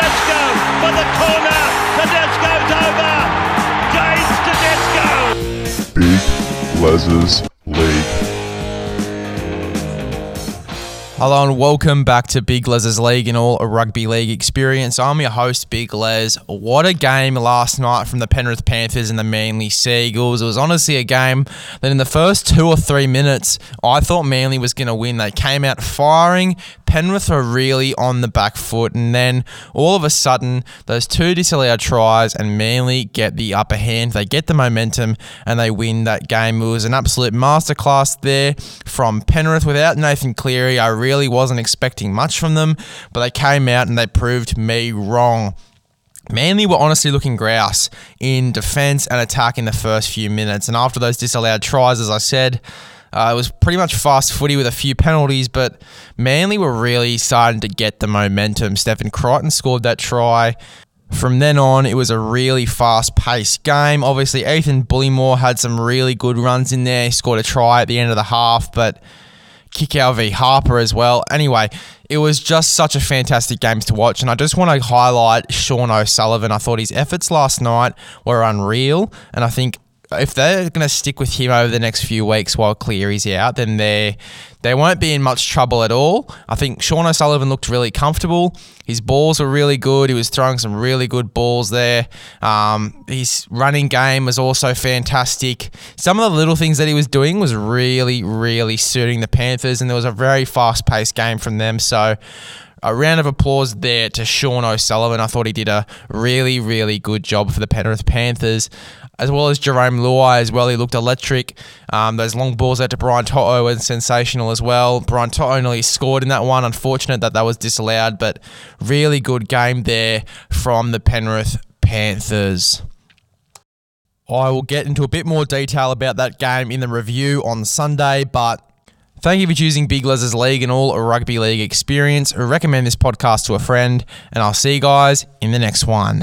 Tedesco for the corner. Tedesco's over. James Tedesco. Big Les's Hello and welcome back to Big Les's League and all a rugby league experience. I'm your host, Big Les. What a game last night from the Penrith Panthers and the Manly Sea Eagles. It was honestly a game that in the first two or three minutes, I thought Manly was going to win. They came out firing. Penrith were really on the back foot, and then all of a sudden, those two disallowed tries and Manly get the upper hand. They get the momentum and they win that game. It was an absolute masterclass there from Penrith. Without Nathan Cleary, I really wasn't expecting much from them, but they came out and they proved me wrong. Manly were honestly looking grouse in defence and attack in the first few minutes. And after those disallowed tries, as I said, uh, it was pretty much fast footy with a few penalties, but Manly were really starting to get the momentum. Stephen Crichton scored that try. From then on, it was a really fast paced game. Obviously, Ethan Bullemor had some really good runs in there. He scored a try at the end of the half, but Kikau v Harper as well. Anyway, it was just such a fantastic game to watch, and I just want to highlight Sean O'Sullivan. I thought his efforts last night were unreal, and I think if they're going to stick with him over the next few weeks while Cleary's out, then they they won't be in much trouble at all. I think Sean O'Sullivan looked really comfortable. His balls were really good. He was throwing some really good balls there. Um, his running game was also fantastic. Some of the little things that he was doing was really, really suiting the Panthers, and there was a very fast paced game from them. So a round of applause there to Sean O'Sullivan. I thought he did a really, really good job for the Penrith Panthers, as well as Jarome Luai as well. He looked electric. Um, those long balls out to Brian To'o were sensational as well. Brian To'o nearly scored in that one. Unfortunate that that was disallowed, but really good game there from the Penrith Panthers. I will get into a bit more detail about that game in the review on Sunday, but Thank you for choosing Big Les's League and all rugby league experience. Recommend this podcast to a friend, and I'll see you guys in the next one.